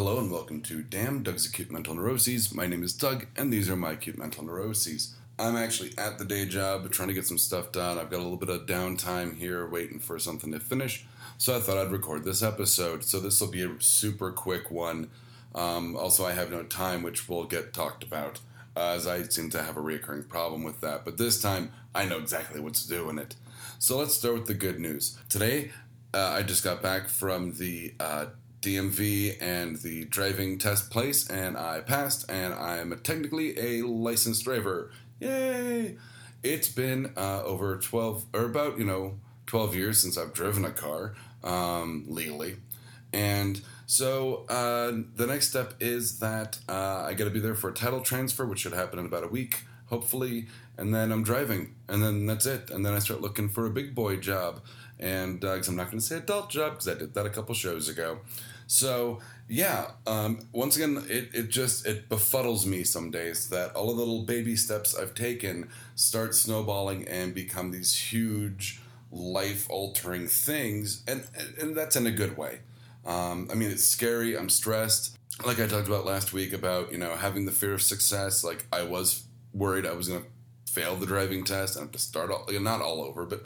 Hello and welcome to Damn Doug's Acute Mental Neuroses. My name is Doug, and these are my acute mental neuroses. I'm actually at the day job trying to get some stuff done. I've got a little bit of downtime here waiting for something to finish, so I thought I'd record this episode. So this will be a super quick one. Um, also, I have no time, which will get talked about, uh, as I seem to have a recurring problem with that. But this time, I know exactly what to do in it. So let's start with the good news. Today, uh, I just got back from the uh, DMV and the driving test place, and I passed, and I'm technically a licensed driver. Yay! It's been uh, over 12, or about, you know, 12 years since I've driven a car um, legally. And so uh, the next step is that uh, I got to be there for a title transfer, which should happen in about a week, hopefully. And then I'm driving, and then that's it. And then I start looking for a big boy job. And because I'm not going to say adult job, because I did that a couple shows ago. So yeah, um, once again, it, it just it befuddles me some days that all of the little baby steps I've taken start snowballing and become these huge life altering things, and and that's in a good way. Um, I mean, it's scary. I'm stressed. Like I talked about last week about you know having the fear of success. Like I was worried I was going to fail the driving test and have to start all not all over, but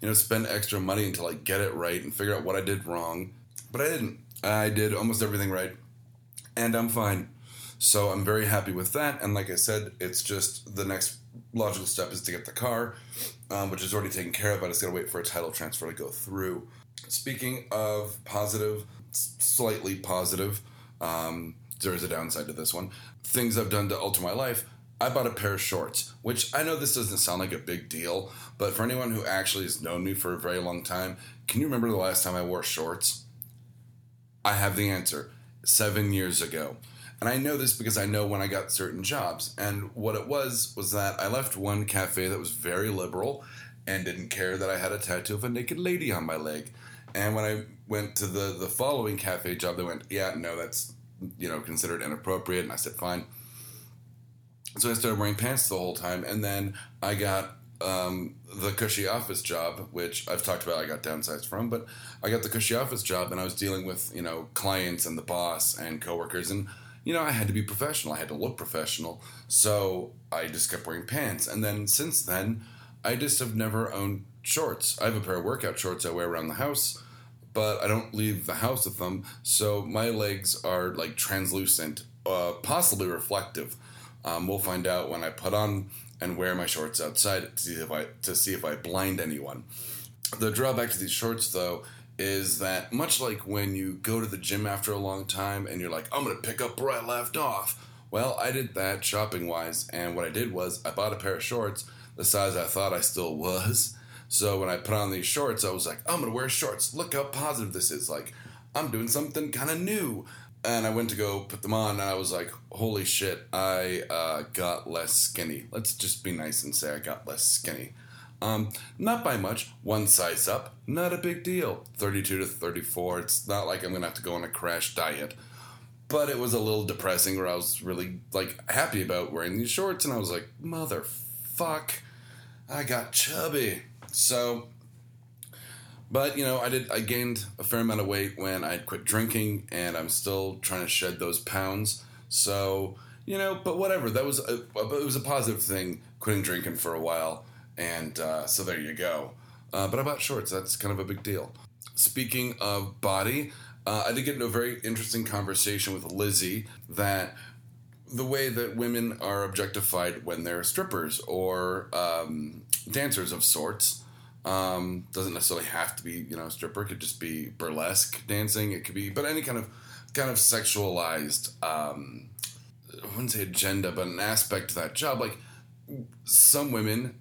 you know spend extra money until I get it right and figure out what I did wrong. But I didn't. I did almost everything right, and I'm fine. So I'm very happy with that. And like I said, it's just the next logical step is to get the car, um, which is already taken care of. I just got to wait for a title transfer to go through. Speaking of positive, slightly positive, um, there is a downside to this one. Things I've done to alter my life. I bought a pair of shorts, which I know this doesn't sound like a big deal, but for anyone who actually has known me for a very long time, can you remember the last time I wore shorts? I have the answer. Seven years ago. And I know this because I know when I got certain jobs. And what it was was that I left one cafe that was very liberal and didn't care that I had a tattoo of a naked lady on my leg. And when I went to the the following cafe job, they went, "Yeah, no, that's you know considered inappropriate." And I said, "Fine." So I started wearing pants the whole time, and then I got um, the cushy office job, which I've talked about, I got downsized from, but I got the cushy office job and I was dealing with, you know, clients and the boss and coworkers. And, you know, I had to be professional. I had to look professional. So I just kept wearing pants. And then since then, I just have never owned shorts. I have a pair of workout shorts I wear around the house, but I don't leave the house with them. So my legs are like translucent, uh, possibly reflective. Um, we'll find out when I put on and wear my shorts outside to see if I to see if I blind anyone. The drawback to these shorts, though, is that much like when you go to the gym after a long time and you're like, I'm gonna pick up where I left off. Well, I did that shopping wise, and what I did was I bought a pair of shorts the size I thought I still was. So when I put on these shorts, I was like, I'm gonna wear shorts. Look how positive this is. Like, I'm doing something kind of new and I went to go put them on, and I was like, "Holy shit! I uh, got less skinny." Let's just be nice and say I got less skinny. Um, not by much. One size up, not a big deal. Thirty-two to thirty-four. It's not like I'm gonna have to go on a crash diet. But it was a little depressing, where I was really like happy about wearing these shorts, and I was like, "Motherfuck, I got chubby." So but you know, I did. I gained a fair amount of weight when I quit drinking, and I'm still trying to shed those pounds. So you know, but whatever. That was a, it was a positive thing. Quitting drinking for a while, and uh, so there you go. Uh, but I bought shorts. That's kind of a big deal. Speaking of body, uh, I did get into a very interesting conversation with Lizzie that the way that women are objectified when they're strippers or um, dancers of sorts um, doesn't necessarily have to be, you know, stripper. It could just be burlesque dancing. It could be, but any kind of kind of sexualized. Um, I wouldn't say agenda, but an aspect to that job. Like some women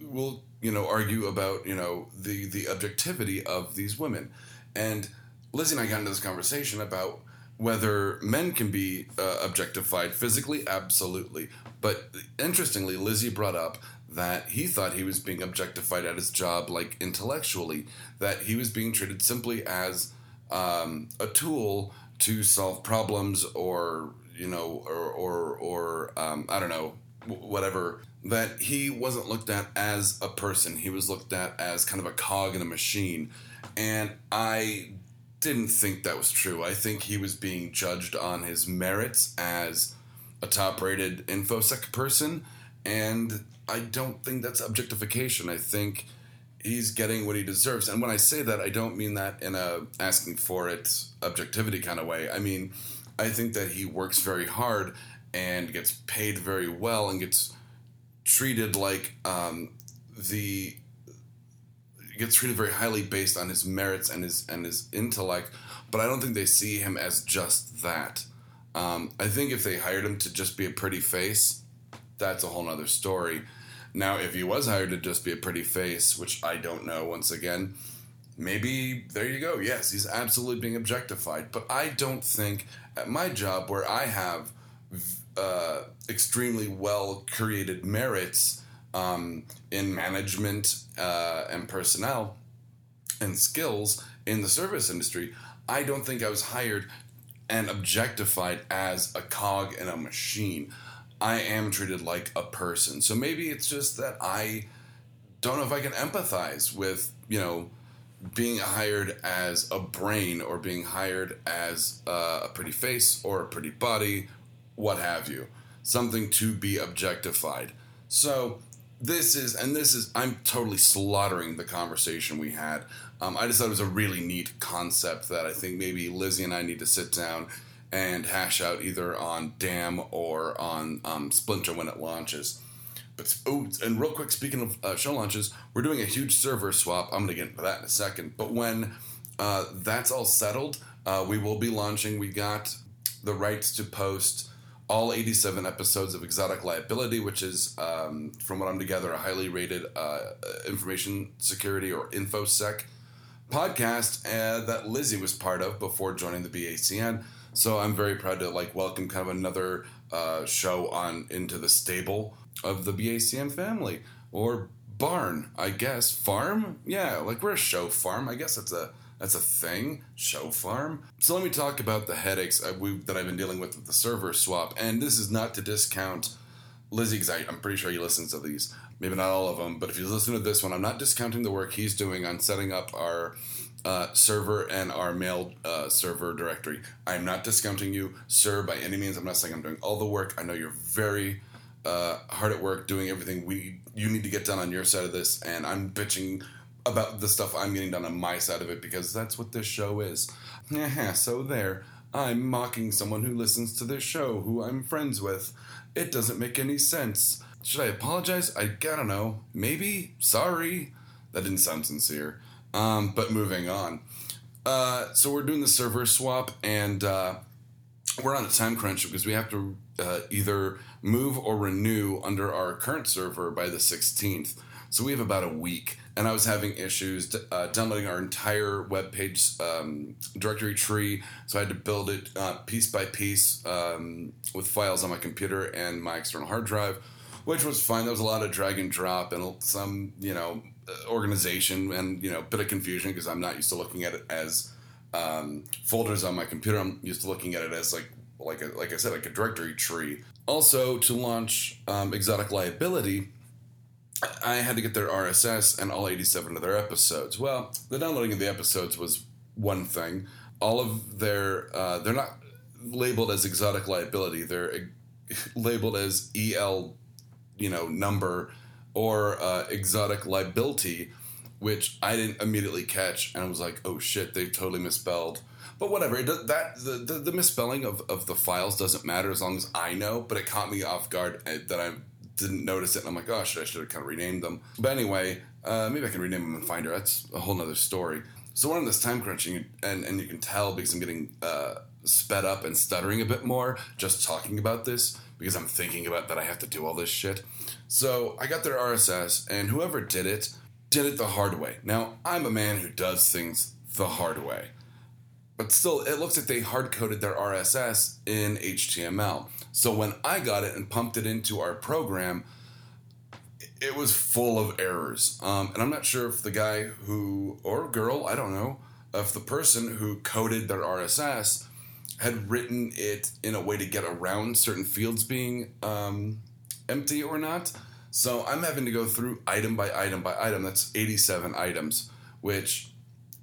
will, you know, argue about, you know, the the objectivity of these women, and Lizzie and I got into this conversation about whether men can be uh, objectified physically, absolutely. But interestingly, Lizzie brought up that he thought he was being objectified at his job, like intellectually, that he was being treated simply as um, a tool to solve problems or, you know, or, or, or um, I don't know, whatever. That he wasn't looked at as a person, he was looked at as kind of a cog in a machine. And I didn't think that was true. I think he was being judged on his merits as a top rated InfoSec person, and I don't think that's objectification. I think he's getting what he deserves. And when I say that, I don't mean that in a asking for it objectivity kind of way. I mean, I think that he works very hard and gets paid very well and gets treated like um, the gets treated very highly based on his merits and his and his intellect. But I don't think they see him as just that. Um, I think if they hired him to just be a pretty face, that's a whole nother story. Now, if he was hired to just be a pretty face, which I don't know, once again, maybe there you go. Yes, he's absolutely being objectified. But I don't think at my job, where I have uh, extremely well created merits um, in management uh, and personnel and skills in the service industry, I don't think I was hired and objectified as a cog in a machine. I am treated like a person. So maybe it's just that I don't know if I can empathize with, you know, being hired as a brain or being hired as a pretty face or a pretty body, what have you. Something to be objectified. So this is, and this is, I'm totally slaughtering the conversation we had. Um, I just thought it was a really neat concept that I think maybe Lizzie and I need to sit down and hash out either on DAM or on um, Splinter when it launches. But oh, and real quick, speaking of uh, show launches, we're doing a huge server swap. I'm going to get into that in a second. But when uh, that's all settled, uh, we will be launching. We got the rights to post all 87 episodes of Exotic Liability, which is, um, from what I'm together, a highly rated uh, information security or infosec podcast uh, that Lizzie was part of before joining the BACN. So I'm very proud to like welcome kind of another uh, show on into the stable of the BACN family or barn, I guess. Farm, yeah, like we're a show farm. I guess that's a that's a thing. Show farm. So let me talk about the headaches I, we, that I've been dealing with with the server swap. And this is not to discount Lizzie, because I'm pretty sure he listens to these. Maybe not all of them, but if you listen to this one, I'm not discounting the work he's doing on setting up our uh, server and our mail uh, server directory. I'm not discounting you, sir, by any means. I'm not saying I'm doing all the work. I know you're very uh, hard at work doing everything we you need to get done on your side of this, and I'm bitching about the stuff I'm getting done on my side of it because that's what this show is. so there. I'm mocking someone who listens to this show who I'm friends with. It doesn't make any sense. Should I apologize? I, I don't know. Maybe? Sorry. That didn't sound sincere. Um, but moving on. Uh, so we're doing the server swap, and uh, we're on a time crunch because we have to uh, either move or renew under our current server by the 16th. So we have about a week, and I was having issues uh, downloading our entire web page um, directory tree. So I had to build it uh, piece by piece um, with files on my computer and my external hard drive, which was fine. There was a lot of drag and drop and some, you know, organization and you know, a bit of confusion because I'm not used to looking at it as um, folders on my computer. I'm used to looking at it as like like a, like I said, like a directory tree. Also, to launch um, Exotic Liability, I had to get their RSS and all 87 of their episodes. Well, the downloading of the episodes was one thing. All of their uh, they're not labeled as exotic liability. They're uh, labeled as EL, you know, number or uh, exotic liability, which I didn't immediately catch, and I was like, oh shit, they totally misspelled. But whatever, it, that the, the, the misspelling of, of the files doesn't matter as long as I know. But it caught me off guard uh, that I didn't notice it, and I'm like, oh, shit, I should have kind of renamed them. But anyway, uh, maybe I can rename them in Finder. That's a whole nother story. So we're on this time crunching, and and you can tell because I'm getting uh, sped up and stuttering a bit more just talking about this because I'm thinking about that I have to do all this shit. So I got their RSS, and whoever did it did it the hard way. Now I'm a man who does things the hard way, but still, it looks like they hard coded their RSS in HTML. So when I got it and pumped it into our program, it was full of errors. Um, and I'm not sure if the guy who, or girl, I don't know, if the person who coded their RSS had written it in a way to get around certain fields being um, empty or not. So I'm having to go through item by item by item. That's 87 items, which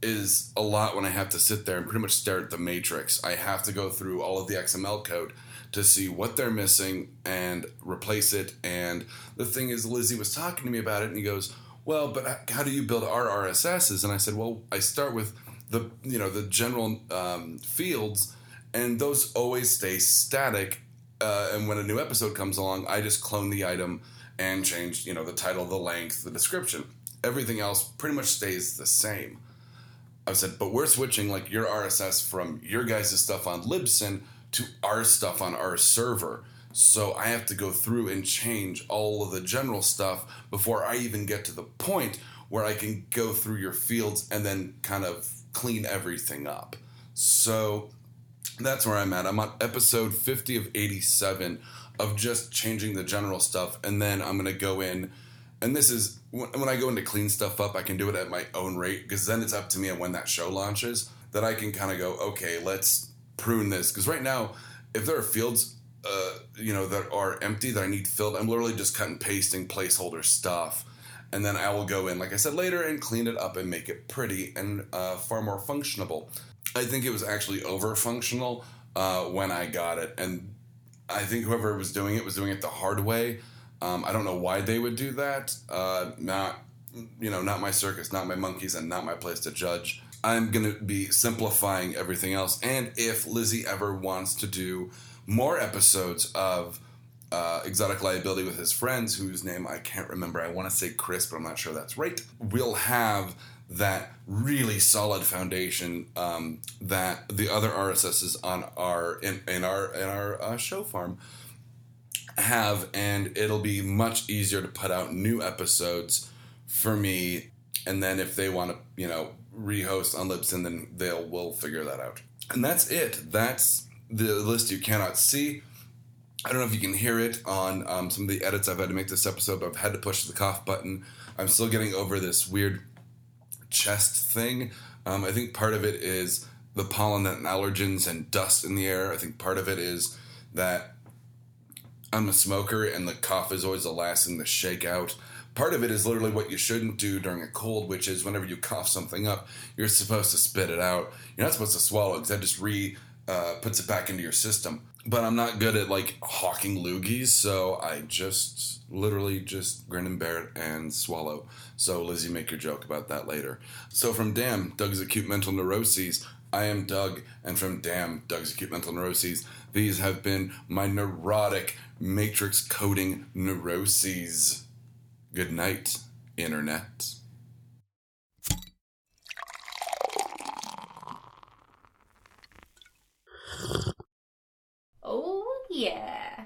is a lot when I have to sit there and pretty much stare at the matrix. I have to go through all of the XML code to see what they're missing and replace it. And the thing is, Lizzie was talking to me about it, and he goes, "Well, but how do you build our RSSs?" And I said, "Well, I start with the you know the general um, fields, and those always stay static. Uh, and when a new episode comes along, I just clone the item and change you know the title, the length, the description. Everything else pretty much stays the same." I said, but we're switching like your RSS from your guys' stuff on Libsyn to our stuff on our server. So I have to go through and change all of the general stuff before I even get to the point where I can go through your fields and then kind of clean everything up. So that's where I'm at. I'm on episode 50 of 87 of just changing the general stuff. And then I'm going to go in. And this is when I go into clean stuff up, I can do it at my own rate because then it's up to me and when that show launches that I can kind of go, okay, let's prune this. Because right now, if there are fields, uh, you know, that are empty that I need filled, I'm literally just cut and pasting placeholder stuff. And then I will go in, like I said later, and clean it up and make it pretty and uh, far more functionable. I think it was actually over functional uh, when I got it. And I think whoever was doing it was doing it the hard way um, I don't know why they would do that. Uh, not, you know, not my circus, not my monkeys, and not my place to judge. I'm going to be simplifying everything else. And if Lizzie ever wants to do more episodes of uh, Exotic Liability with his friends, whose name I can't remember, I want to say Chris, but I'm not sure that's right, we'll have that really solid foundation um, that the other RSSs on our in, in our in our uh, show farm have, and it'll be much easier to put out new episodes for me. And then if they want to, you know, rehost on Libsyn, then they'll we'll figure that out. And that's it. That's the list you cannot see. I don't know if you can hear it on um, some of the edits I've had to make this episode, but I've had to push the cough button. I'm still getting over this weird chest thing. Um, I think part of it is the pollen and allergens and dust in the air. I think part of it is that I'm a smoker, and the cough is always the last thing to shake out. Part of it is literally what you shouldn't do during a cold, which is whenever you cough something up, you're supposed to spit it out. You're not supposed to swallow because that just re uh, puts it back into your system. But I'm not good at like hawking loogies, so I just literally just grin and bear it and swallow. So Lizzie, make your joke about that later. So from Damn, Doug's acute mental neuroses. I am Doug, and from Damn, Doug's acute mental neuroses. These have been my neurotic matrix coding neuroses. Good night, Internet. Oh, yeah.